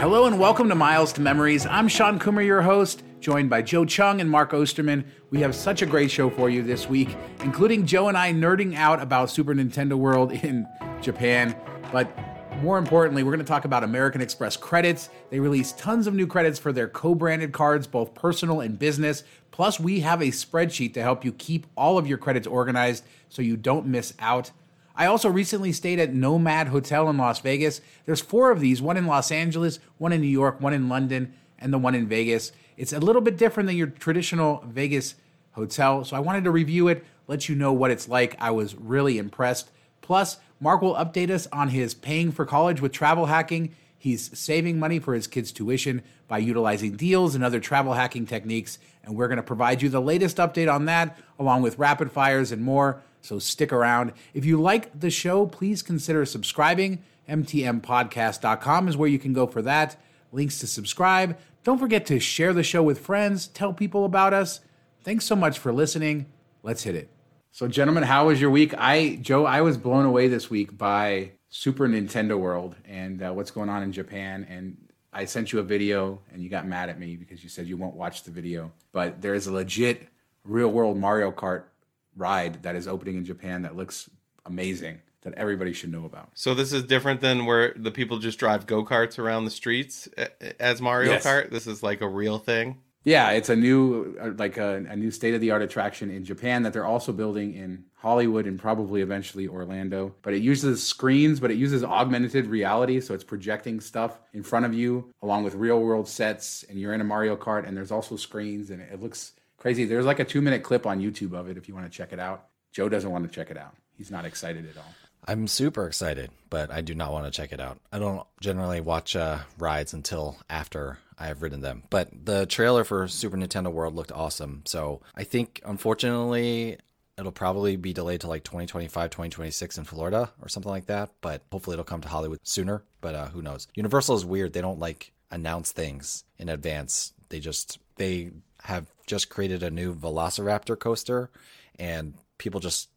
Hello and welcome to Miles to Memories. I'm Shawn Coomer, your host, joined by Joe Chung and Mark Osterman. We have such a great show for you this week, including Joe and I nerding out about Super Nintendo World in Japan. But more importantly, we're going to talk about American Express credits. They released tons of new credits for their co branded cards, both personal and business. Plus, we have a spreadsheet to help you keep all of your credits organized so you don't miss out. I also recently stayed at Nomad Hotel in Las Vegas. There's four of these one in Los Angeles, one in New York, one in London, and the one in Vegas. It's a little bit different than your traditional Vegas hotel, so I wanted to review it, let you know what it's like. I was really impressed. Plus, Mark will update us on his paying for college with travel hacking. He's saving money for his kids' tuition by utilizing deals and other travel hacking techniques, and we're going to provide you the latest update on that, along with rapid fires and more. So stick around. If you like the show, please consider subscribing. MTMpodcast.com is where you can go for that. Links to subscribe. Don't forget to share the show with friends, tell people about us. Thanks so much for listening. Let's hit it. So, gentlemen, how was your week? I, Joe, I was blown away this week by Super Nintendo World and uh, what's going on in Japan. And I sent you a video and you got mad at me because you said you won't watch the video. But there is a legit real world Mario Kart ride that is opening in Japan that looks amazing that everybody should know about. So this is different than where the people just drive go karts around the streets as Mario yes. Kart. This is like a real thing. Yeah, it's a new uh, like a, a new state of the art attraction in Japan that they're also building in Hollywood and probably eventually Orlando. But it uses screens, but it uses augmented reality, so it's projecting stuff in front of you along with real world sets, and you're in a Mario Kart, and there's also screens, and it looks crazy. There's like a two minute clip on YouTube of it if you want to check it out. Joe doesn't want to check it out. He's not excited at all. I'm super excited, but I do not want to check it out. I don't generally watch uh, rides until after I have ridden them. But the trailer for Super Nintendo World looked awesome. So I think, unfortunately, it'll probably be delayed to like 2025, 2026 in Florida or something like that. But hopefully it'll come to Hollywood sooner. But uh, who knows? Universal is weird. They don't like announce things in advance. They just, they have just created a new Velociraptor coaster, and people just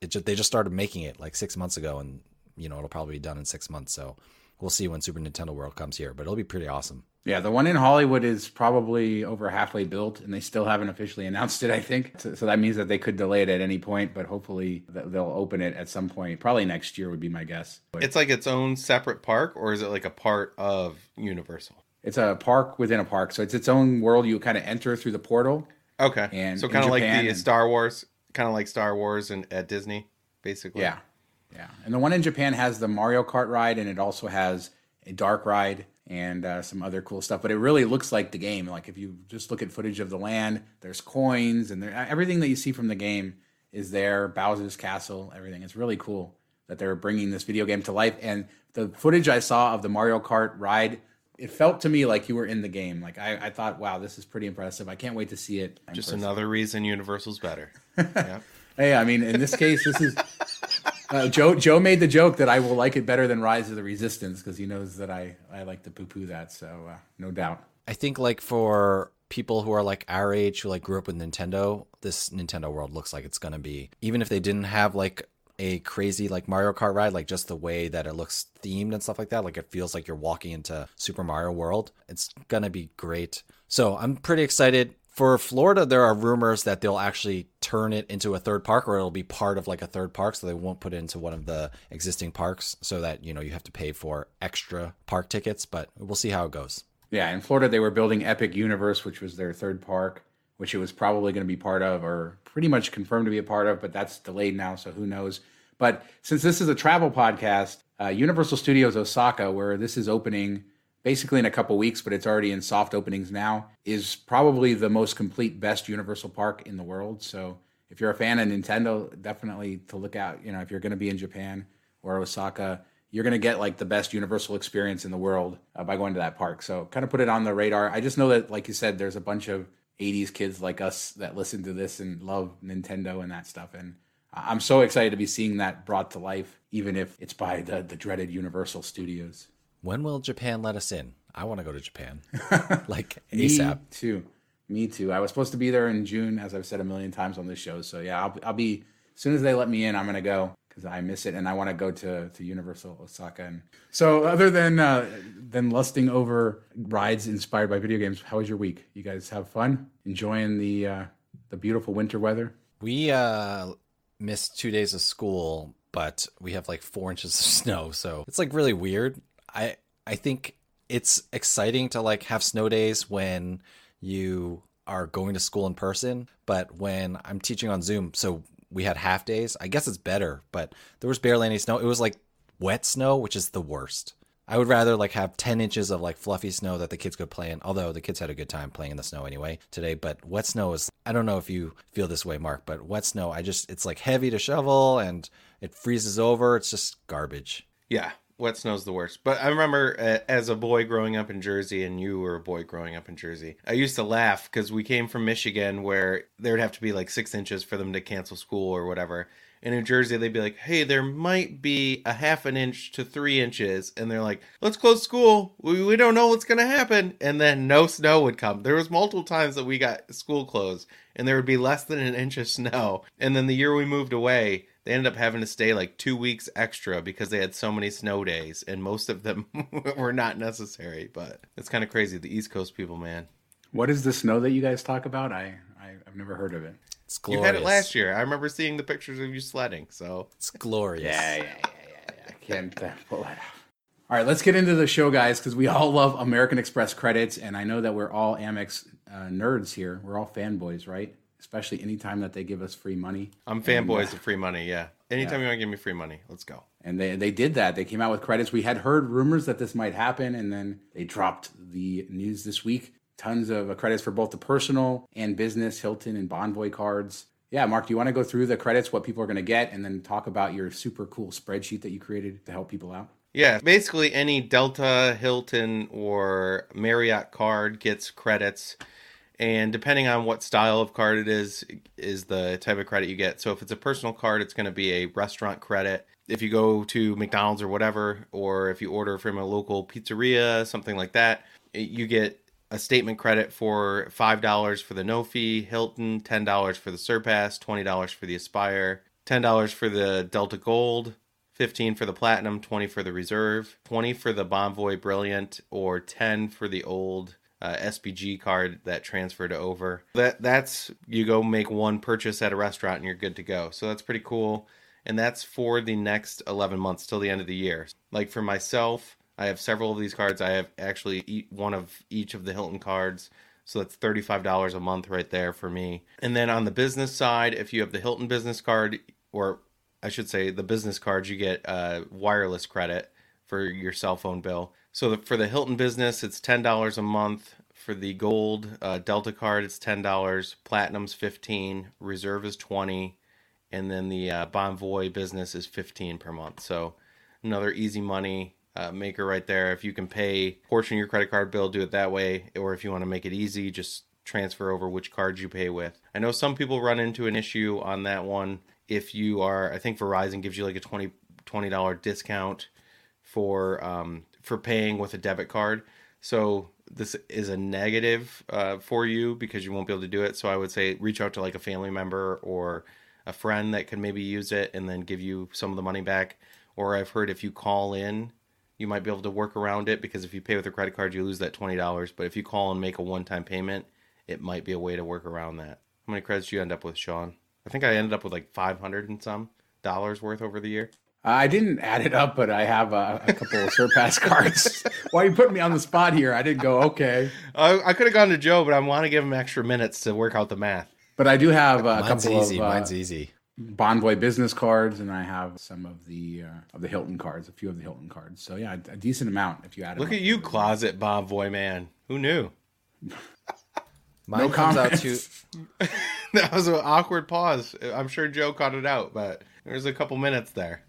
it just they just started making it like six months ago, and you know it'll probably be done in six months. So we'll see when Super Nintendo World comes here, but it'll be pretty awesome. Yeah, the one in Hollywood is probably over halfway built, and they still haven't officially announced it. I think so, so, that means that they could delay it at any point, but hopefully they'll open it at some point. Probably next year would be my guess. It's like its own separate park, or is it like a part of Universal? It's a park within a park, so it's its own world. You kind of enter through the portal. Okay, and so kind of like the and, Star Wars, kind of like Star Wars and at Disney, basically. Yeah, yeah. And the one in Japan has the Mario Kart ride, and it also has a dark ride and uh, some other cool stuff. But it really looks like the game. Like if you just look at footage of the land, there's coins and there, everything that you see from the game is there. Bowser's castle, everything. It's really cool that they're bringing this video game to life. And the footage I saw of the Mario Kart ride it felt to me like you were in the game. Like I, I thought, wow, this is pretty impressive. I can't wait to see it. Just person. another reason Universal's better. yeah. Hey, I mean, in this case, this is uh, Joe. Joe made the joke that I will like it better than Rise of the Resistance because he knows that I I like to poo poo that. So uh, no doubt. I think like for people who are like our age who like grew up with Nintendo, this Nintendo World looks like it's gonna be even if they didn't have like a crazy like Mario Kart ride, like just the way that it looks themed and stuff like that. Like it feels like you're walking into Super Mario World. It's gonna be great. So I'm pretty excited. For Florida, there are rumors that they'll actually turn it into a third park or it'll be part of like a third park. So they won't put it into one of the existing parks so that, you know, you have to pay for extra park tickets, but we'll see how it goes. Yeah, in Florida, they were building Epic Universe, which was their third park, which it was probably going to be part of or pretty much confirmed to be a part of, but that's delayed now, so who knows. But since this is a travel podcast, uh, Universal Studios Osaka, where this is opening basically in a couple weeks, but it's already in soft openings now, is probably the most complete, best Universal Park in the world. So if you're a fan of Nintendo, definitely to look out. You know, if you're going to be in Japan or Osaka, you're going to get like the best Universal experience in the world uh, by going to that park. So kind of put it on the radar. I just know that, like you said, there's a bunch of 80s kids like us that listen to this and love Nintendo and that stuff. And I'm so excited to be seeing that brought to life, even if it's by the, the dreaded Universal Studios. When will Japan let us in? I want to go to Japan. like ASAP. Me too. Me too. I was supposed to be there in June, as I've said a million times on this show. So yeah, I'll, I'll be as soon as they let me in, I'm gonna go because I miss it and I want to go to to Universal Osaka. And so, other than uh, than lusting over rides inspired by video games, how was your week? You guys have fun, enjoying the uh, the beautiful winter weather? We uh, missed two days of school, but we have like four inches of snow, so it's like really weird. I I think it's exciting to like have snow days when you are going to school in person, but when I'm teaching on Zoom, so we had half days. I guess it's better, but there was barely any snow. It was like wet snow, which is the worst. I would rather like have 10 inches of like fluffy snow that the kids could play in. Although the kids had a good time playing in the snow anyway today, but wet snow is I don't know if you feel this way, Mark, but wet snow, I just it's like heavy to shovel and it freezes over. It's just garbage. Yeah wet snow's the worst. But I remember uh, as a boy growing up in Jersey, and you were a boy growing up in Jersey, I used to laugh because we came from Michigan where there would have to be like six inches for them to cancel school or whatever. In New Jersey, they'd be like, hey, there might be a half an inch to three inches. And they're like, let's close school. We, we don't know what's going to happen. And then no snow would come. There was multiple times that we got school closed and there would be less than an inch of snow. And then the year we moved away, they ended up having to stay like two weeks extra because they had so many snow days, and most of them were not necessary. But it's kind of crazy. The East Coast people, man. What is the snow that you guys talk about? I, I have never heard of it. It's glorious. You had it last year. I remember seeing the pictures of you sledding. So it's glorious. Yeah, yeah, yeah, yeah. yeah. I can't uh, pull that off. All right, let's get into the show, guys, because we all love American Express credits, and I know that we're all Amex uh, nerds here. We're all fanboys, right? Especially anytime that they give us free money. I'm fanboys uh, of free money. Yeah, anytime yeah. you want to give me free money, let's go. And they they did that. They came out with credits. We had heard rumors that this might happen, and then they dropped the news this week. Tons of uh, credits for both the personal and business Hilton and Bonvoy cards. Yeah, Mark, do you want to go through the credits, what people are going to get, and then talk about your super cool spreadsheet that you created to help people out? Yeah, basically any Delta, Hilton, or Marriott card gets credits and depending on what style of card it is is the type of credit you get. So if it's a personal card it's going to be a restaurant credit. If you go to mcdonald's or whatever or if you order from a local pizzeria something like that you get a statement credit for $5 for the no fee hilton $10 for the surpass $20 for the aspire $10 for the delta gold 15 for the platinum 20 for the reserve 20 for the bonvoy brilliant or 10 for the old uh, SPG card that transferred over. That that's you go make one purchase at a restaurant and you're good to go. So that's pretty cool. And that's for the next 11 months till the end of the year. Like for myself, I have several of these cards. I have actually one of each of the Hilton cards. So that's $35 a month right there for me. And then on the business side, if you have the Hilton business card, or I should say the business card, you get uh, wireless credit for your cell phone bill. So the, for the Hilton business, it's ten dollars a month. For the gold uh, Delta card, it's ten dollars. Platinum's fifteen. Reserve is twenty, and then the uh, Bonvoy business is fifteen per month. So another easy money uh, maker right there. If you can pay portion of your credit card bill, do it that way. Or if you want to make it easy, just transfer over which card you pay with. I know some people run into an issue on that one. If you are, I think Verizon gives you like a 20 $20 discount for um, for paying with a debit card. So this is a negative uh, for you because you won't be able to do it. So I would say reach out to like a family member or a friend that can maybe use it and then give you some of the money back. Or I've heard if you call in, you might be able to work around it because if you pay with a credit card, you lose that twenty dollars. But if you call and make a one-time payment, it might be a way to work around that. How many credits do you end up with, Shawn? I think I ended up with like five hundred and some dollars worth over the year. I didn't add it up, but I have a, a couple of surpass cards. Why are you putting me on the spot here? I didn't go okay. I, I could have gone to Joe, but I want to give him extra minutes to work out the math. But I do have a Mine's couple easy. of. Uh, Mine's easy. Bonvoy business cards, and I have some of the uh, of the Hilton cards, a few of the Hilton cards. So yeah, a, a decent amount if you add. It up. Look at you, closet Bonvoy man. Who knew? Mine comes out to that was an awkward pause. I'm sure Joe caught it out, but there's a couple minutes there.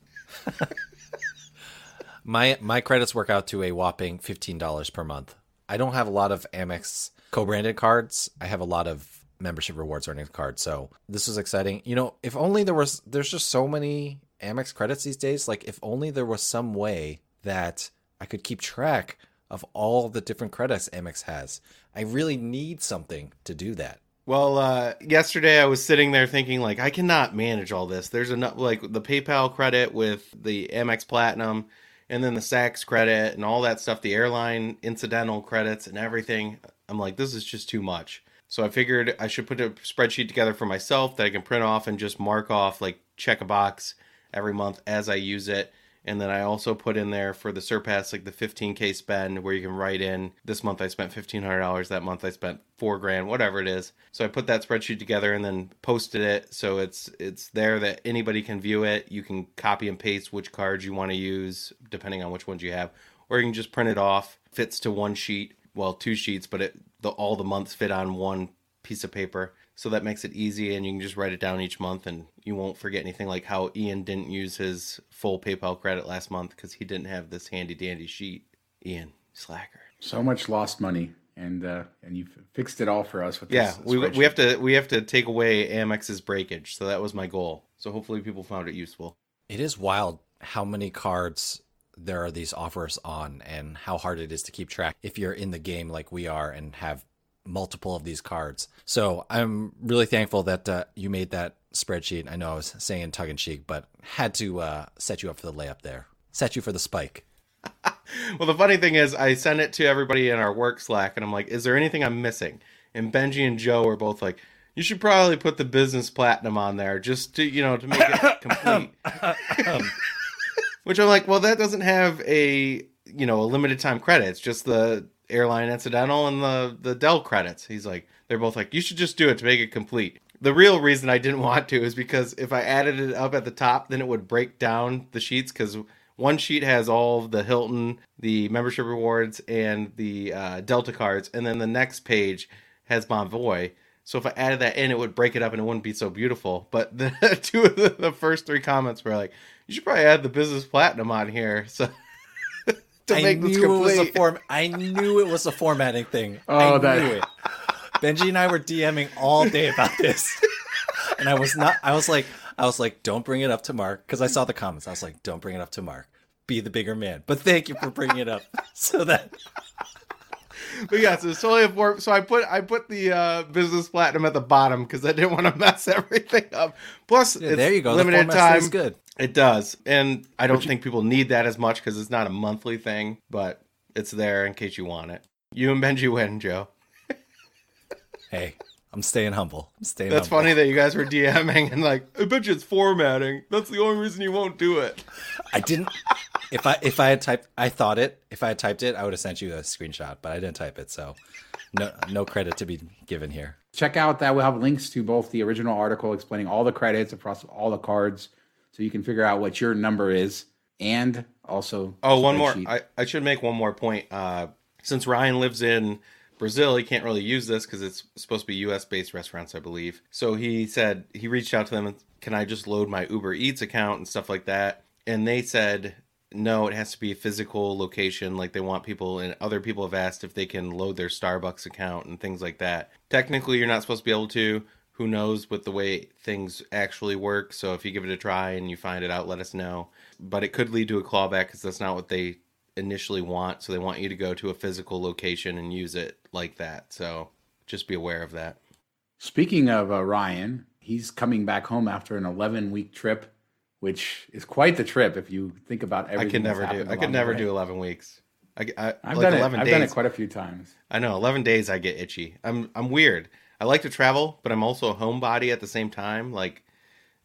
my my credits work out to a whopping fifteen dollars per month. I don't have a lot of Amex co-branded cards. I have a lot of membership rewards earnings cards. So this was exciting. You know, if only there was. There's just so many Amex credits these days. Like if only there was some way that I could keep track of all the different credits Amex has. I really need something to do that. Well, uh, yesterday I was sitting there thinking like I cannot manage all this. There's enough like the PayPal credit with the Amex Platinum, and then the Saks credit and all that stuff, the airline incidental credits and everything. I'm like, this is just too much. So I figured I should put a spreadsheet together for myself that I can print off and just mark off, like check a box every month as I use it. And then I also put in there for the surpass like the 15k spend where you can write in this month I spent $1500 that month I spent 4 grand whatever it is. So I put that spreadsheet together and then posted it so it's it's there that anybody can view it. You can copy and paste which cards you want to use depending on which ones you have or you can just print it off. Fits to one sheet, well two sheets, but it the all the months fit on one piece of paper so that makes it easy and you can just write it down each month and you won't forget anything like how ian didn't use his full paypal credit last month because he didn't have this handy dandy sheet. Ian slacker. So much lost money and uh and you fixed it all for us with yeah we, we have to we have to take away amex's breakage so that was my goal. So hopefully people found it useful. It is wild how many cards there are these offers on and how hard it is to keep track if you're in the game like we are and have multiple of these cards. So I'm really thankful that uh, you made that spreadsheet. I know I was saying tongue in cheek, but had to uh, set you up for the layup there. Set you for the spike. well, the funny thing is, I sent it to everybody in our work Slack, and I'm like, "Is there anything I'm missing?" And Benji and Joe were both like, "You should probably put the business platinum on there, just to you know to make it complete." Which I'm like, well, that doesn't have a you know a limited time credit. It's just the airline incidental and the the Dell credits. He's like, they're both like, you should just do it to make it complete. The real reason I didn't want to is because if I added it up at the top, then it would break down the sheets because one sheet has all the Hilton, the membership rewards, and the uh, Delta cards, and then the next page has Bonvoy. So if I added that in, it would break it up and it wouldn't be so beautiful. But the two of the, the first three comments were like, "You should probably add the business platinum on here." So to I make this complete. It was a form- I knew it was a formatting thing. Oh, I that. Knew it. Benji and I were DMing all day about this, and I was not. I was like, I was like, don't bring it up to Mark because I saw the comments. I was like, don't bring it up to Mark. Be the bigger man. But thank you for bringing it up so that. But yeah, so it's totally a form. So I put I put the uh, business platinum at the bottom because I didn't want to mess everything up. Plus, yeah, there you go. Limited time. Good. It does. And I don't think people need that as much because it's not a monthly thing, but it's there in case you want it. You and Benji win, Joe. hey, I'm staying humble. I'm staying That's humble. funny that you guys were DMing and like, I bet you it's formatting. That's the only reason you won't do it. I didn't if I if I had typed I thought it. If I had typed it, I would have sent you a screenshot, but I didn't type it, so no no credit to be given here. Check out that we'll have links to both the original article explaining all the credits across all the cards so you can figure out what your number is and also oh one more I, I should make one more point uh, since ryan lives in brazil he can't really use this because it's supposed to be us based restaurants i believe so he said he reached out to them can i just load my uber eats account and stuff like that and they said no it has to be a physical location like they want people and other people have asked if they can load their starbucks account and things like that technically you're not supposed to be able to who knows with the way things actually work. So if you give it a try and you find it out, let us know. But it could lead to a clawback because that's not what they initially want. So they want you to go to a physical location and use it like that. So just be aware of that. Speaking of uh, Ryan, he's coming back home after an 11 week trip, which is quite the trip if you think about everything. I could never do. I could never do 11 weeks. I, I, have like done it. I've days. done it quite a few times. I know. 11 days, I get itchy. I'm I'm weird. I like to travel, but I'm also a homebody at the same time. Like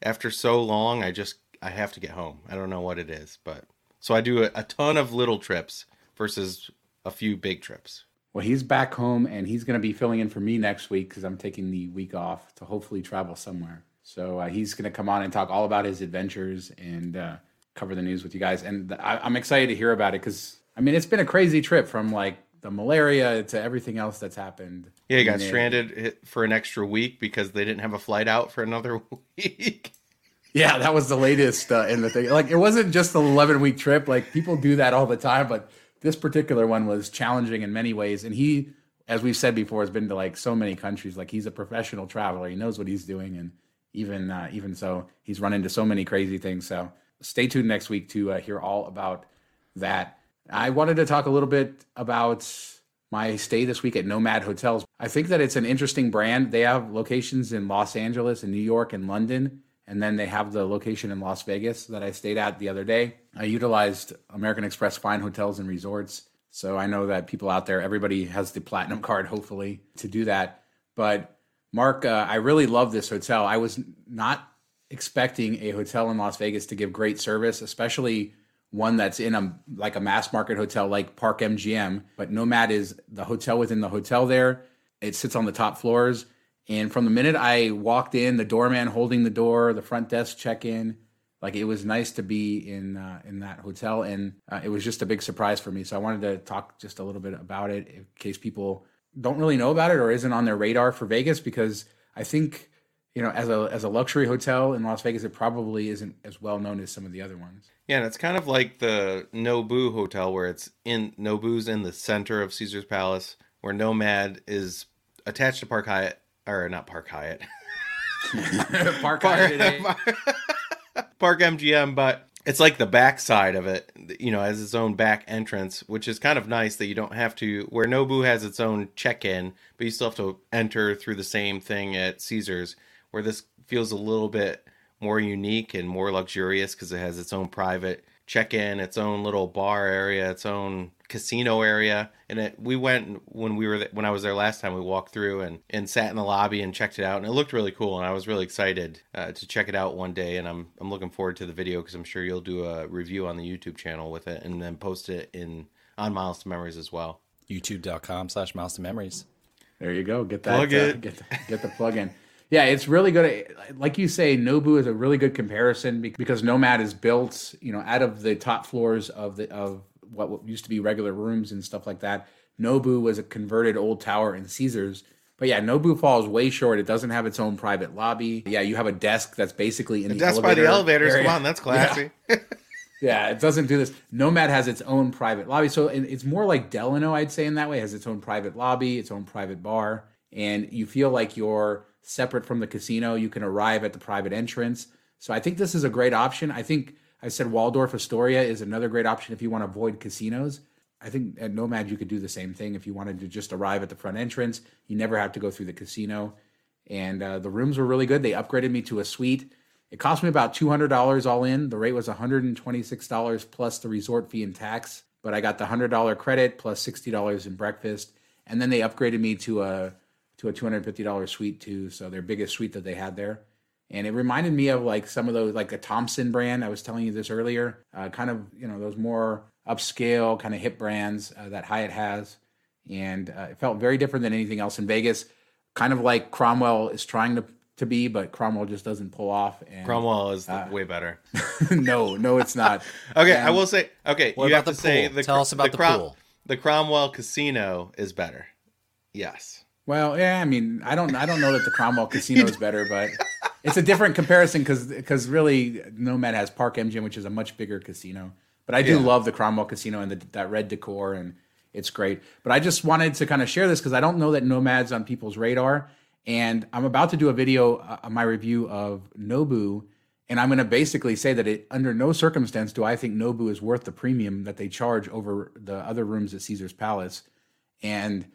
after so long, I just I have to get home. I don't know what it is, but so I do a, a ton of little trips versus a few big trips. Well, he's back home and he's going to be filling in for me next week because I'm taking the week off to hopefully travel somewhere. So uh, he's going to come on and talk all about his adventures and uh, cover the news with you guys. And I, I'm excited to hear about it because I mean it's been a crazy trip from like the malaria to everything else that's happened. Yeah, he got it- stranded for an extra week because they didn't have a flight out for another week. Yeah, that was the latest uh, in the thing. Like it wasn't just the 11 week trip. Like people do that all the time, but this particular one was challenging in many ways. And he, as we've said before, has been to like so many countries. Like he's a professional traveler. He knows what he's doing, and even uh, even so, he's run into so many crazy things. So stay tuned next week to uh, hear all about that. I wanted to talk a little bit about my stay this week at Nomad Hotels. I think that it's an interesting brand. They have locations in Los Angeles and New York and London, and then they have the location in Las Vegas that I stayed at the other day. I utilized American Express Fine Hotels and Resorts. So I know that people out there, everybody has the platinum card, hopefully, to do that. But Mark, uh, I really love this hotel. I was not expecting a hotel in Las Vegas to give great service, especially one that's in a like a mass market hotel like Park MGM. But Nomad is the hotel within the hotel there. It sits on the top floors. And from the minute I walked in, the doorman holding the door, the front desk check in, like it was nice to be in uh, in that hotel, and uh, it was just a big surprise for me. So I wanted to talk just a little bit about it in case people don't really know about it or isn't on their radar for Vegas, because I think you know as a as a luxury hotel in Las Vegas, it probably isn't as well known as some of the other ones. Yeah, and it's kind of like the Nobu Hotel, where it's in Nobu's in the center of Caesar's Palace, where Nomad is attached to Park Hyatt, or not Park Hyatt, Park Hyatt today. Park MGM, but it's like the back side of it, you know, has its own back entrance, which is kind of nice that you don't have to. Where Nobu has its own check-in, but you still have to enter through the same thing at Caesar's. Where this feels a little bit more unique and more luxurious because it has its own private check-in, its own little bar area, its own casino area. And it, we went when we were th- when I was there last time. We walked through and and sat in the lobby and checked it out, and it looked really cool. And I was really excited uh, to check it out one day. And I'm I'm looking forward to the video because I'm sure you'll do a review on the YouTube channel with it, and then post it in on Miles to Memories as well. YouTube.com slash Miles to memories. There you go. Get that. Plug uh, it. get, the, get the plug in. Yeah, it's really good. Like you say, Nobu is a really good comparison because Nomad is built, you know, out of the top floors of the of what, used to be regular rooms and stuff like that. Nobu was a converted old tower in Caesars. But yeah, Nobu falls way short. It doesn't have its own private lobby. Yeah, you have a desk that's basically in the That's by elevator the elevators. area. Come on, that's classy. Yeah, it doesn't do this. Nomad has its own private lobby, so it's more like Delano, I'd say, in that way. It has its own private lobby, its own private bar, and you feel like you're separate from the casino. You can arrive at the private entrance. So I think this is a great option. I think I said Waldorf Astoria is another great option if you want to avoid casinos. I think at Nomad you could do the same thing if you wanted to just arrive at the front entrance. You never have to go through the casino. And uh, the rooms were really good. They upgraded me to a suite. It cost me about two hundred dollars all in. The rate was one hundred and twenty six dollars plus the resort fee and tax. But I got the hundred dollar credit plus sixty dollars in breakfast, and then they upgraded me to a to a two hundred fifty dollar suite too. So their biggest suite that they had there, and it reminded me of like some of those like a Thompson brand. I was telling you this earlier. Uh, kind of you know those more upscale kind of hip brands uh, that Hyatt has, and uh, it felt very different than anything else in Vegas. Kind of like Cromwell is trying to to be, but Cromwell just doesn't pull off. And Cromwell is Uh, way better. no, no, it's not. Okay, I will say. Okay, What you about have to the say pool? the Tell us about the pool. The Cromwell Casino is better. Yes. Well, yeah, I mean, I don't, I don't know that the Cromwell Casino is better, but it's a different comparison because, because really, Nomad has Park MGM, which is a much bigger casino. But I do Yeah. love the Cromwell Casino and the, that red decor, and it's great. But I just wanted to kind of share this because I don't know that Nomad's on people's radar, and I'm about to do a video, uh, my review of Nobu, and I'm going to basically say that it, under no circumstance do I think Nobu is worth the premium that they charge over the other rooms at Caesar's Palace, and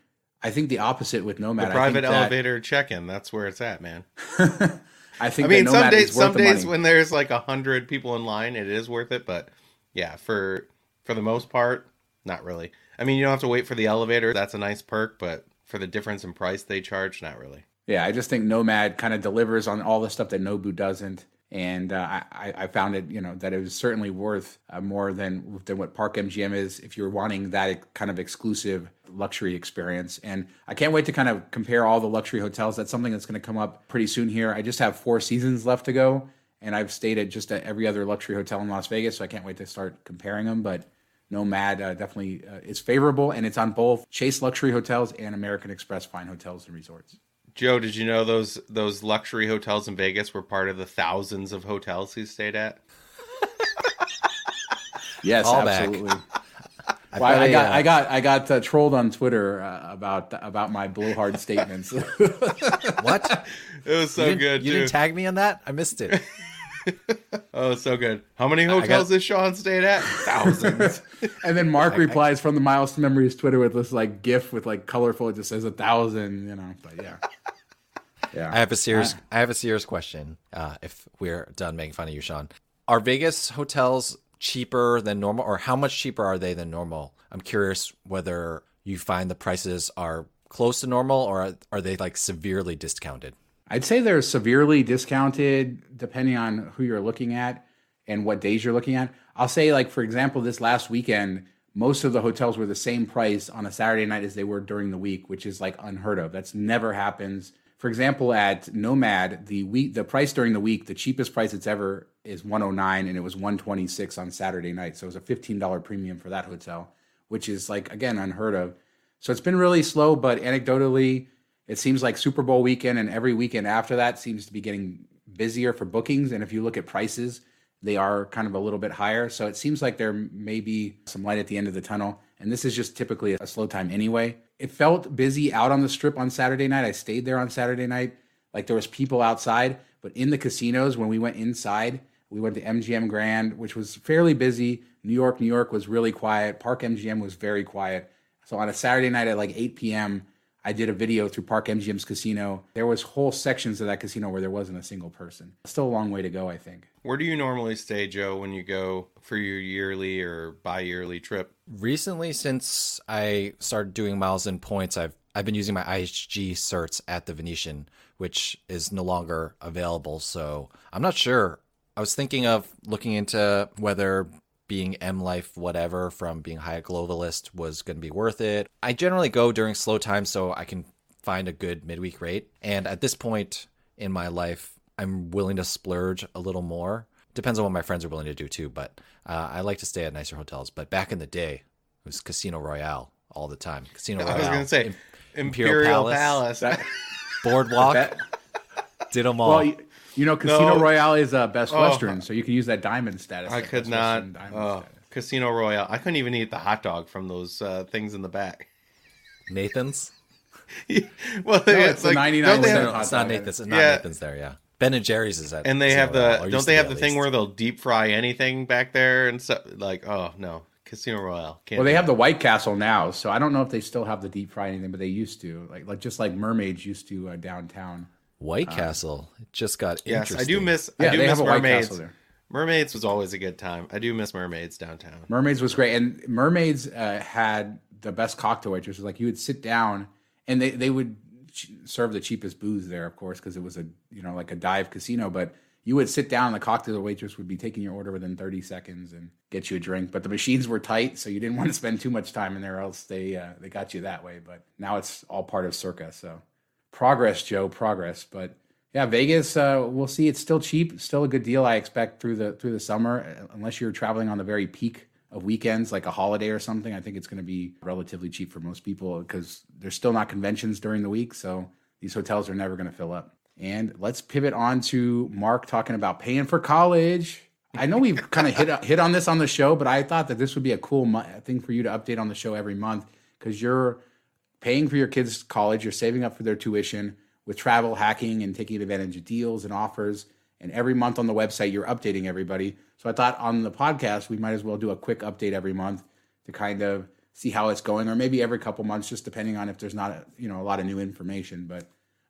I think the opposite with Nomad. The I private think that- elevator check-in. That's where it's at, man. I think I mean, some days, some days money. when there's like a hundred people in line, it is worth it. But yeah, for for the most part, not really. I mean, you don't have to wait for the elevator. That's a nice perk, but for the difference in price they charge, not really. yeah, I just think Nomad kind of delivers on all the stuff that Nobu doesn't. And uh, I, I found it, you know, that it was certainly worth uh, more than than what Park MGM is if you're wanting that kind of exclusive luxury experience. And I can't wait to kind of compare all the luxury hotels. That's something that's going to come up pretty soon here. I just have four seasons left to go, and I've stayed at just at every other luxury hotel in Las Vegas, so I can't wait to start comparing them. But Nomad uh, definitely uh, is favorable, and it's on both Chase Luxury Hotels and American Express Fine Hotels and Resorts. Joe, did you know those those luxury hotels in Vegas were part of the thousands of hotels he stayed at? yes, Call back. absolutely. Well, I, I got I got I got uh, trolled on Twitter uh, about about my blowhard statements. What? It was so you good. You too. didn't tag me on that? I missed it. oh, so good. How many hotels has Shawn stayed at? Thousands. and then Mark replies from the Miles to Memories Twitter with this like GIF with like colorful. It just says a thousand, you know. But yeah, yeah. I have a serious I have a serious question. Uh, if we're done making fun of you, Shawn, are Vegas hotels cheaper than normal, or how much cheaper are they than normal? I'm curious whether you find the prices are close to normal, or are, are they like severely discounted? I'd say they're severely discounted depending on who you're looking at and what days you're looking at. I'll say, like, for example, this last weekend, most of the hotels were the same price on a Saturday night as they were during the week, which is like unheard of. That's never happens. For example, at Nomad, the week the price during the week, the cheapest price it's ever is 109 and it was 126 on Saturday night. So it was a $15 premium for that hotel, which is like again unheard of. So it's been really slow, but anecdotally, it seems like Super Bowl weekend and every weekend after that seems to be getting busier for bookings. And if you look at prices, they are kind of a little bit higher. So it seems like there may be some light at the end of the tunnel. And this is just typically a slow time anyway. It felt busy out on the strip on Saturday night. I stayed there on Saturday night. Like there was people outside, but in the casinos when we went inside, we went to MGM Grand, which was fairly busy. New York, New York was really quiet. Park MGM was very quiet. So on a Saturday night at like 8 p.m., I did a video through Park MGM's casino. There was whole sections of that casino where there wasn't a single person. Still a long way to go, I think. Where do you normally stay, Joe, when you go for your yearly or bi-yearly trip? Recently, since I started doing miles and points, I've I've been using my IHG certs at the Venetian, which is no longer available. So I'm not sure. I was thinking of looking into whether being M Life whatever from being Hyatt globalist was going to be worth it. I generally go during slow times so I can find a good midweek rate. And at this point in my life, I'm willing to splurge a little more. Depends on what my friends are willing to do too, but uh, I like to stay at nicer hotels. But back in the day, it was Casino Royale all the time. Casino Royale. I was going to say Im- Imperial, Palace. That, Boardwalk. that, did them all. well, you, you know, Casino No. Royale is uh, Best Oh. Western, so you can use that diamond status. I could Best not. Oh, status. Casino Royale. I couldn't even eat the hot dog from those uh, things in the back. Nathan's. well, it's the 99 don't have- hot it's not. Nathan's. It's not Yeah. Nathan's there. Yeah. Ben and Jerry's is that, and they have the Royale, don't they have the thing where they'll deep fry anything back there and stuff like oh no casino royale Can't Well, they have it. the White Castle now, so I don't know if they still have the deep fry anything, but they used to, like, like just like mermaids used to uh, downtown. White Castle. It just got yes interesting. i do miss Yeah, i do they miss have a White mermaids Castle there. mermaids was always a good time i do miss mermaids downtown Mermaids was great, and Mermaids uh, had the best cocktail waitress. Like you would sit down, and they they would ch- serve the cheapest booze there, of course, because it was a you know like a dive casino. But you would sit down, and the cocktail waitress would be taking your order within thirty seconds and get you a drink. But the machines were tight, so you didn't want to spend too much time in there, else they uh, they got you that way. But now it's all part of Circa, so progress, Joe, progress. But yeah, Vegas, uh, we'll see. It's still cheap, still a good deal. I expect through the through the summer, uh, unless you're traveling on the very peak of weekends, like a holiday or something. I think it's going to be relatively cheap for most people because there's still not conventions during the week, so these hotels are never going to fill up. And let's pivot on to Mark talking about paying for college. I know we've kind of hit hit on this on the show, but I thought that this would be a cool mo- thing for you to update on the show every month because you're paying for your kids' college, you're saving up for their tuition with travel hacking and taking advantage of deals and offers. And every month on the website, you're updating everybody. So I thought on the podcast, we might as well do a quick update every month to kind of see how it's going, or maybe every couple months, just depending on if there's not a, you know a lot of new information. But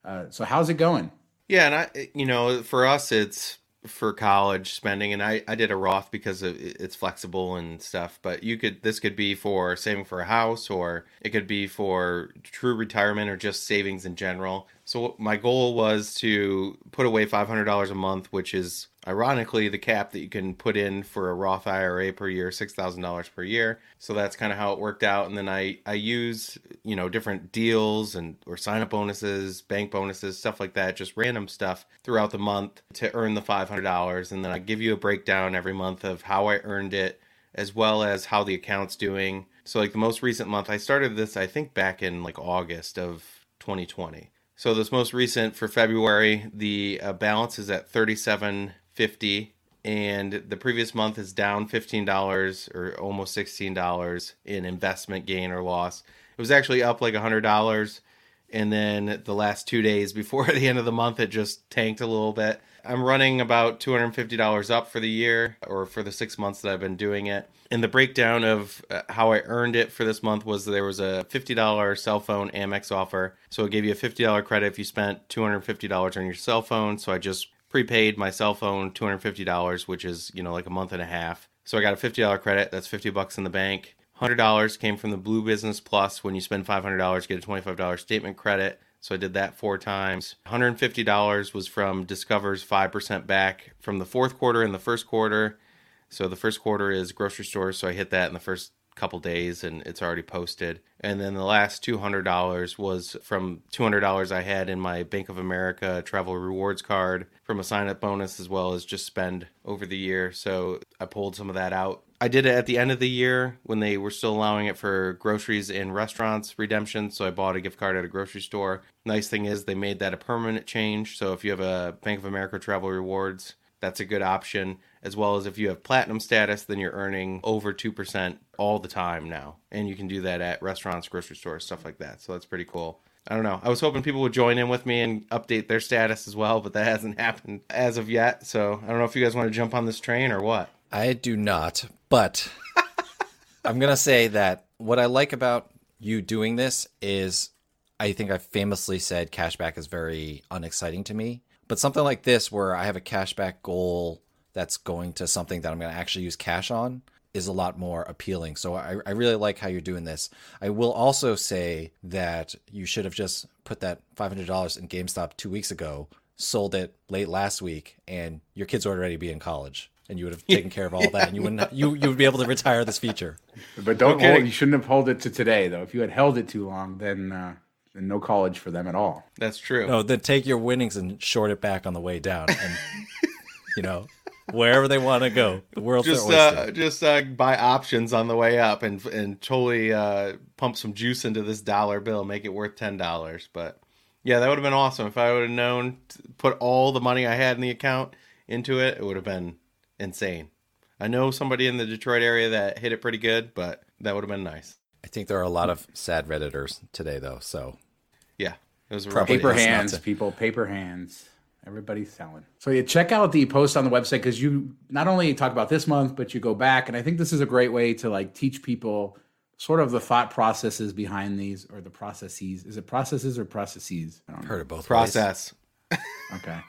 uh, so how's it going? yeah and i you know for us it's for college spending and i i did a roth because it's flexible and stuff but you could this could be for saving for a house or it could be for true retirement or just savings in general So my goal was to put away $500 a month, which is ironically the cap that you can put in for a Roth IRA per year, $6,000 per year. So that's kind of how it worked out. And then I, I use, you know, different deals and or sign up bonuses, bank bonuses, stuff like that, just random stuff throughout the month to earn the $500. And then I give you a breakdown every month of how I earned it, as well as how the account's doing. So like the most recent month, I started this, I think back in like August of 2020. So this most recent for February, the uh, balance is at thirty-seven fifty, and the previous month is down fifteen dollars or almost sixteen dollars in investment gain or loss. It was actually up like hundred dollars, and then the last two days before the end of the month, it just tanked a little bit. I'm running about $250 up for the year or for the six months that I've been doing it. And the breakdown of uh, how I earned it for this month was there was a $50 cell phone Amex offer. So it gave you a $50 credit if you spent $250 on your cell phone. So I just prepaid my cell phone $250, which is, you know, like a month and a half. So I got a $50 credit. That's 50 bucks in the bank. $100 came from the Blue Business Plus. When you spend $500, get a $25 statement credit. So I did that four times. $150 was from Discover's 5% back from the fourth quarter and the first quarter. So the first quarter is grocery stores. So I hit that in the first couple days and it's already posted. And then the last $200 was from $200 I had in my Bank of America travel rewards card from a sign up bonus as well as just spend over the year. So I pulled some of that out I did it at the end of the year when they were still allowing it for groceries and restaurants redemption. So I bought a gift card at a grocery store. Nice thing is they made that a permanent change. So if you have a Bank of America Travel Rewards, that's a good option. As well as if you have platinum status, then you're earning over 2% all the time now. And you can do that at restaurants, grocery stores, stuff like that. So that's pretty cool. I don't know. I was hoping people would join in with me and update their status as well, but that hasn't happened as of yet. So I don't know if you guys want to jump on this train or what. I do not, but I'm going to say that what I like about you doing this is I think I've famously said cashback is very unexciting to me. But something like this, where I have a cashback goal that's going to something that I'm going to actually use cash on, is a lot more appealing. So I, I really like how you're doing this. I will also say that you should have just put that $500 in GameStop two weeks ago, sold it late last week, and your kids would already be in college and you would have taken care of all that, and you wouldn't you you would be able to retire this feature. But don't hold, you shouldn't have held it to today though. If you had held it too long, then uh, then no college for them at all. That's true. No, then take your winnings and short it back on the way down, and you know wherever they want to go. The world's just uh, just uh, buy options on the way up and and totally uh, pump some juice into this dollar bill, make it worth ten dollars. But yeah, that would have been awesome if I would have known put all the money I had in the account into it. It would have been insane. I know somebody in the Detroit area that hit it pretty good, but that would have been nice. I think there are a lot of sad redditors today, though. So yeah, it was Probably paper hands, to... people, paper hands. Everybody's selling. So you check out the post on the website because you not only talk about this month, but you go back, and I think this is a great way to like teach people sort of the thought processes behind these or the processes. Is it processes or processes? I don't know. Heard of both. Process. okay.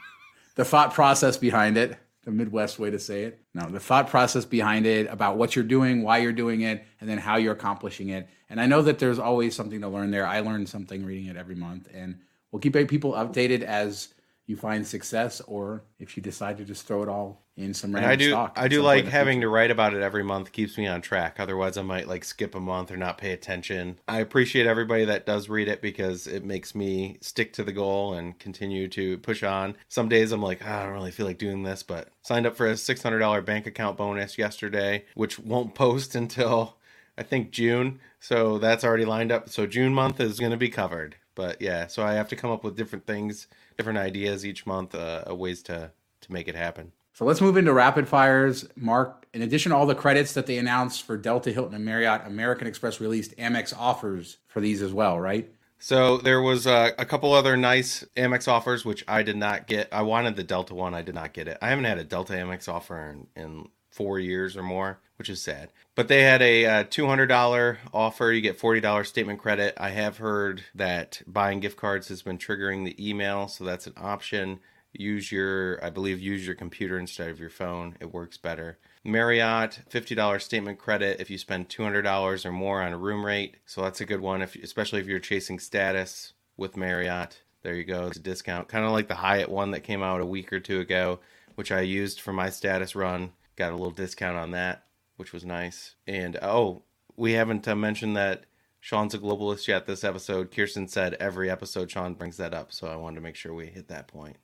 The thought process behind it the Midwest way to say it. No, the thought process behind it about what you're doing, why you're doing it, and then how you're accomplishing it. And I know that there's always something to learn there. I learn something reading it every month, and we'll keep people updated as you find success or if you decide to just throw it all in some random I do, stock. I do like having to write about it every month keeps me on track. Otherwise, I might like skip a month or not pay attention. I appreciate everybody that does read it because it makes me stick to the goal and continue to push on. Some days I'm like, oh, I don't really feel like doing this, but signed up for a $600 bank account bonus yesterday, which won't post until I think June. So that's already lined up. So June month is going to be covered. But yeah, so I have to come up with different things, different ideas each month, uh, ways to to make it happen. So let's move into rapid fires. Mark, in addition to all the credits that they announced for Delta, Hilton, and Marriott, American Express released Amex offers for these as well, right? So there was uh, a couple other nice Amex offers, which I did not get. I wanted the Delta one, I did not get it. I haven't had a Delta Amex offer in, in four years or more which is sad. But they had a uh, $200 offer. You get $40 statement credit. I have heard that buying gift cards has been triggering the email, so that's an option. Use your, I believe, use your computer instead of your phone. It works better. Marriott, $50 statement credit if you spend $200 or more on a room rate. So that's a good one, if, especially if you're chasing status with Marriott. There you go. It's a discount. Kind of like the Hyatt one that came out a week or two ago, which I used for my status run. Got a little discount on that, which was nice. And oh, we haven't uh, mentioned that Shawn's a globalist yet this episode. Kirsten said every episode Shawn brings that up, so I wanted to make sure we hit that point.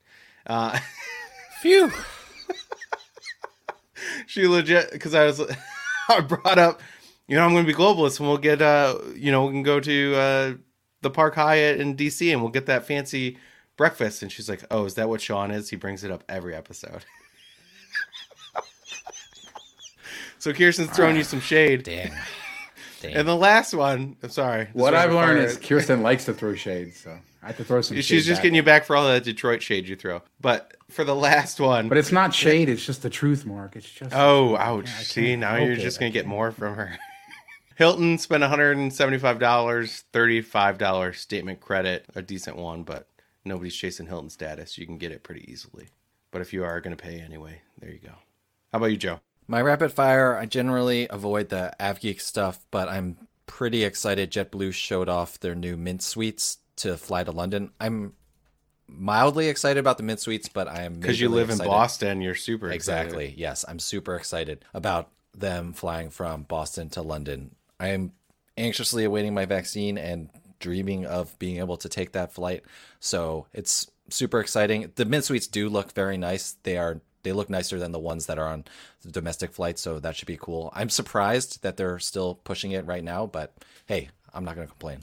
Uh, Phew. she legit because I was I brought up, you know, I'm going to be globalist, and we'll get uh, you know, we can go to uh the Park Hyatt in DC, and we'll get that fancy breakfast. And she's like, "Oh, is that what Shawn is? He brings it up every episode." so Kirsten's throwing you ah, some shade. Damn. Damn. And the last one, I'm sorry. What I've learned is Kirsten likes to throw shade, so I have to throw some. she's shade just back. getting you back for all that Detroit shade you throw. But for the last one, But it's not shade; it's just the truth, Mark. It's just. Oh, ouch. I See, now you're just I going to get more from her. Hilton spent $175, $35 statement credit, a decent one, but nobody's chasing Hilton status. You can get it pretty easily. But if you are going to pay anyway, there you go. How about you, Joe? My rapid fire, I generally avoid the AvGeek stuff, but I'm pretty excited. JetBlue showed off their new Mint suites to fly to London. I'm mildly excited about the Mint suites, but I am Because you live in Boston, you're super excited. Exactly. Yes, I'm super excited about them flying from Boston to London. I am anxiously awaiting my vaccine and dreaming of being able to take that flight. So it's super exciting. The mint suites do look very nice. They are they look nicer than the ones that are on the domestic flights, so that should be cool. I'm surprised that they're still pushing it right now, but hey, I'm not going to complain.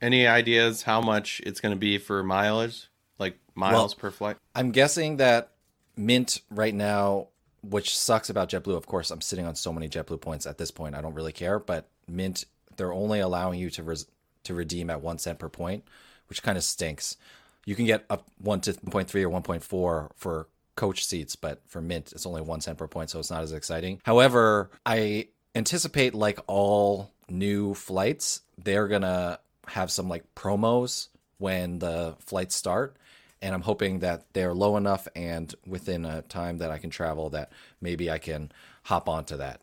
Any ideas how much it's going to be for mileage? Like miles Well- per flight? I'm guessing that Mint right now, which sucks about JetBlue, of course, I'm sitting on so many JetBlue points at this point. I don't really care, but Mint, they're only allowing you to res- to redeem at one cent per point, which kind of stinks. You can get up one to 1.3 or 1.4 for coach seats, but for Mint, it's only one cent per point, so it's not as exciting. However, I anticipate like all new flights, they're gonna have some like promos when the flights start and I'm hoping that they're low enough and within a time that I can travel that maybe I can hop onto that.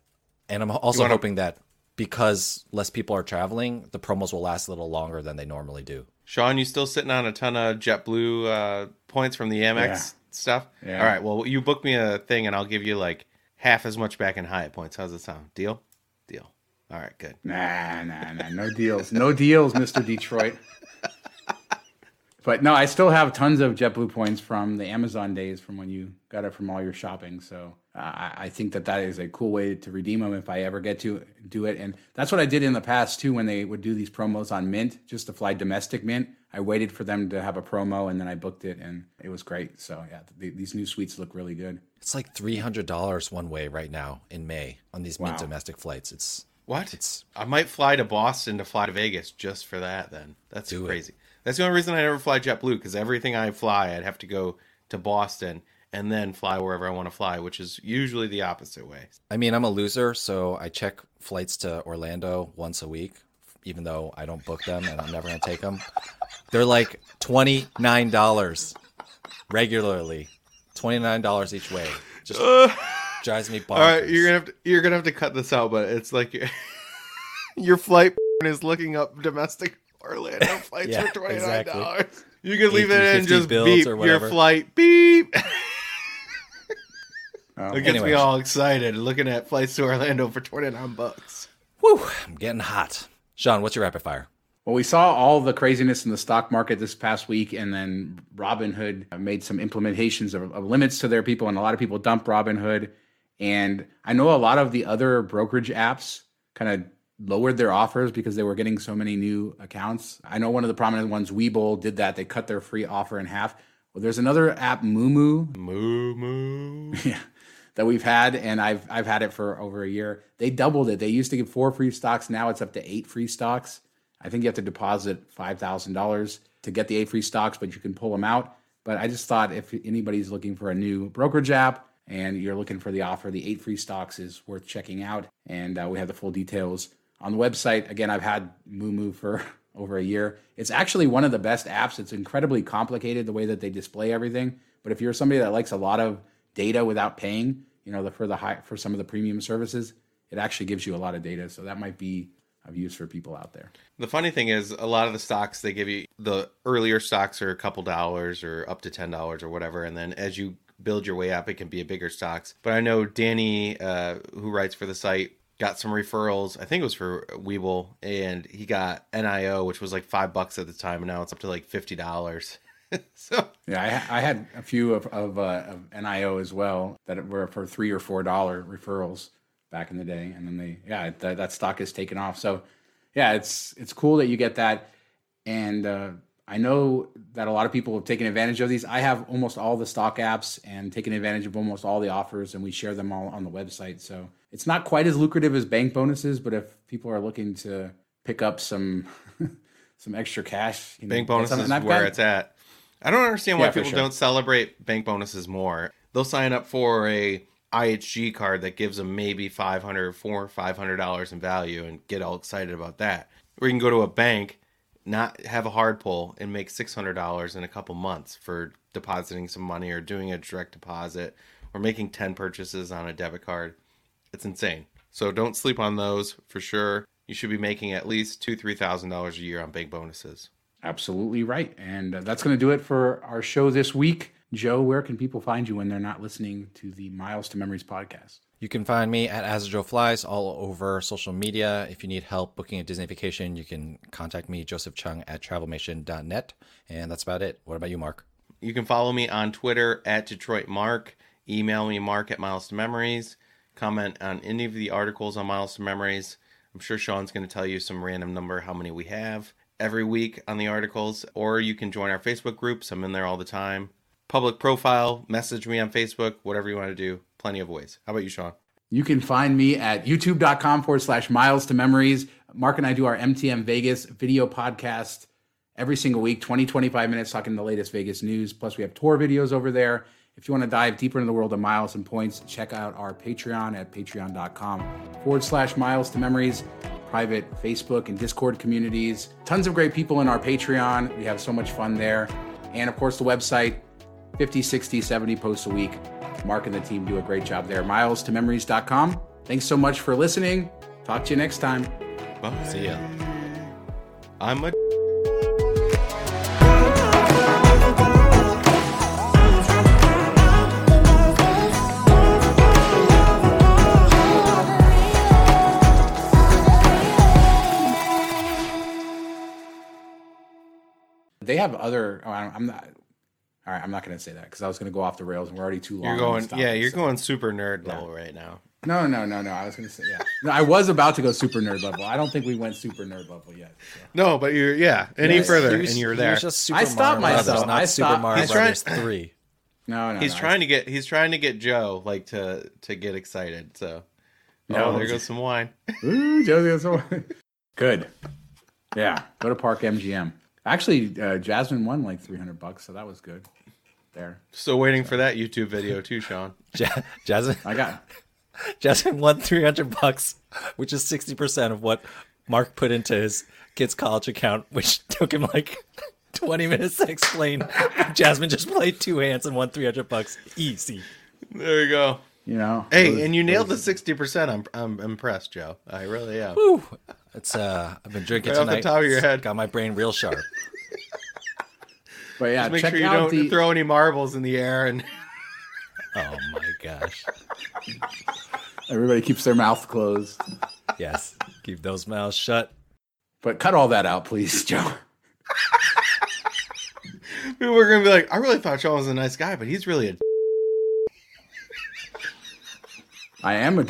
And I'm also wanna- hoping that because less people are traveling, the promos will last a little longer than they normally do. Shawn, you still sitting on a ton of JetBlue uh, points from the Amex Yeah. Stuff? Yeah. All right. Well, you book me a thing, and I'll give you like half as much back in Hyatt points. How's it sound? Deal? Deal. All right. Good. Nah, nah, nah. No deals. No deals, Mr. Detroit. But no, I still have tons of JetBlue points from the Amazon days from when you got it from all your shopping. So uh, I, I think that that is a cool way to redeem them if I ever get to do it. And that's what I did in the past too when they would do these promos on Mint, just to fly domestic Mint. I waited for them to have a promo and then I booked it and it was great. So yeah, th these new suites look really good. It's like $300 one way right now in May on these mid Wow. domestic flights. It's What? It's- I might fly to Boston to fly to Vegas just for that. Then that's Do it. crazy. That's the only reason I never fly JetBlue because everything I fly, I'd have to go to Boston and then fly wherever I want to fly, which is usually the opposite way. I mean, I'm a loser, so I check flights to Orlando once a week, even though I don't book them and I'm never going to take them. They're like $29 regularly. $29 each way. Just drives me bonkers. All right, you're gonna have to you're gonna have to cut this out, but it's like your, your flight is looking up domestic Orlando flights Yeah, for twenty nine dollars. exactly. You can leave it in, A350 just beep or your flight beep. Oh. It gets me all excited looking at flights to Orlando for twenty nine bucks. Whew, I'm getting hot. Shawn, what's your rapid fire? Well, we saw all the craziness in the stock market this past week, and then Robinhood made some implementations of, of limits to their people, and a lot of people dumped Robinhood. And I know a lot of the other brokerage apps kind of lowered their offers because they were getting so many new accounts. I know one of the prominent ones, Webull, did that. They cut their free offer in half. Well, there's another app, Moomoo, Moo moo. yeah, that we've had, and I've I've had it for over a year. They doubled it. They used to give four free stocks. Now it's up to eight free stocks. I think you have to deposit five thousand dollars to get the eight free stocks, but you can pull them out. But I just thought if anybody's looking for a new brokerage app and you're looking for the offer, the eight free stocks is worth checking out. And uh, we have the full details on the website. Again, I've had Moomoo for over a year. It's actually one of the best apps. It's incredibly complicated the way that they display everything. But if you're somebody that likes a lot of data without paying, you know, the, for the high for some of the premium services, it actually gives you a lot of data. So that might be of use for people out there. The funny thing is, a lot of the stocks they give you the earlier stocks are a couple dollars or up to ten dollars or whatever, and then as you build your way up, it can be a bigger stocks. But I know Danny, uh, who writes for the site, got some referrals. I think it was for Webull, and he got NIO, which was like five bucks at the time, and now it's up to like fifty dollars. so yeah, I, I, had a few of of, uh, of NIO as well that were for three or four dollar referrals back in the day, and then they yeah that, that stock is taken off. So yeah, it's it's cool that you get that, and uh, I know that a lot of people have taken advantage of these. I have almost all the stock apps and taken advantage of almost all the offers, and we share them all on the website. So it's not quite as lucrative as bank bonuses, but if people are looking to pick up some some extra cash, you know, bank bonuses is where got, it's at. I don't understand why yeah, people sure. don't celebrate bank bonuses more. They'll sign up for a IHG card that gives them maybe 500 4 500 dollars in value and get all excited about that. Or you can go to a bank, not have a hard pull and make $600 in a couple months for depositing some money or doing a direct deposit or making 10 purchases on a debit card. It's insane. So don't sleep on those for sure. You should be making at least two, three thousand dollars a year on bank bonuses. Absolutely right. And uh, that's going to do it for our show this week. Joe, where can people find you when they're not listening to the Miles to Memories podcast? You can find me at As Joe Flies all over social media. If you need help booking a Disney vacation, you can contact me, Joseph Chung at travelmation.net. And that's about it. What about you, Mark? You can follow me on Twitter at Detroit Mark. Email me, Mark at Miles to Memories. Comment on any of the articles on Miles to Memories. I'm sure Shawn's going to tell you some random number how many we have every week on the articles, or you can join our Facebook groups. I'm in there all the time. Public profile, message me on Facebook, whatever you want to do. Plenty of ways. How about you, Shawn? You can find me at youtube.com forward slash miles to memories. Mark and I do our MTM Vegas video podcast every single week, 20, 25 minutes talking the latest Vegas news. Plus, we have tour videos over there. If you want to dive deeper into the world of miles and points, check out our Patreon at patreon.com forward slash miles to memories private Facebook and Discord communities. Tons of great people in our Patreon. We have so much fun there. And of course, the website 50, 60, 70 posts a week. Mark and the team do a great job there. Miles to memories.com. Thanks so much for listening. Talk to you next time. Bye. See ya. I'm a. they have other. Oh, I'm not. All right, I'm not going to say that because I was going to go off the rails and we're already too long. You're going, yeah, you're so. going super nerd level yeah. right now. No, no, no, no. I was going to say, yeah. No, I was about to go super nerd level. I don't think we went super nerd level yet. So. No, but you're, yeah, any yes. further was, and you're there. Just super. I stopped Mario myself. not I Super Mario he's Brothers trying, three. No, no. He's no, trying to get. He's trying to get Joe like to to get excited. So, no, oh, there goes some wine. Ooh, Joe got some wine. Good. Yeah, go to Park MGM. Actually, uh, Jasmine won like 300 bucks, so that was good. There. Still waiting for that YouTube video too, Shawn. Ja- Jasmine, I got. Jasmine won 300 bucks, which is 60% of what Mark put into his kid's college account, which took him like 20 minutes to explain. Jasmine just played two hands and won 300 bucks. Easy. There you go. You know. Hey, those, and you nailed those... the 60%. I'm I'm impressed, Joe. I really am. Whew. It's uh, I've been drinking right tonight. Off the top of your head, got my brain real sharp. but yeah, Just make sure you don't the... throw any marbles in the air and. oh my gosh! Everybody keeps their mouth closed. Yes, keep those mouths shut. But cut all that out, please, Joe. People are gonna be like, I really thought Shawn was a nice guy, but he's really a. I am a.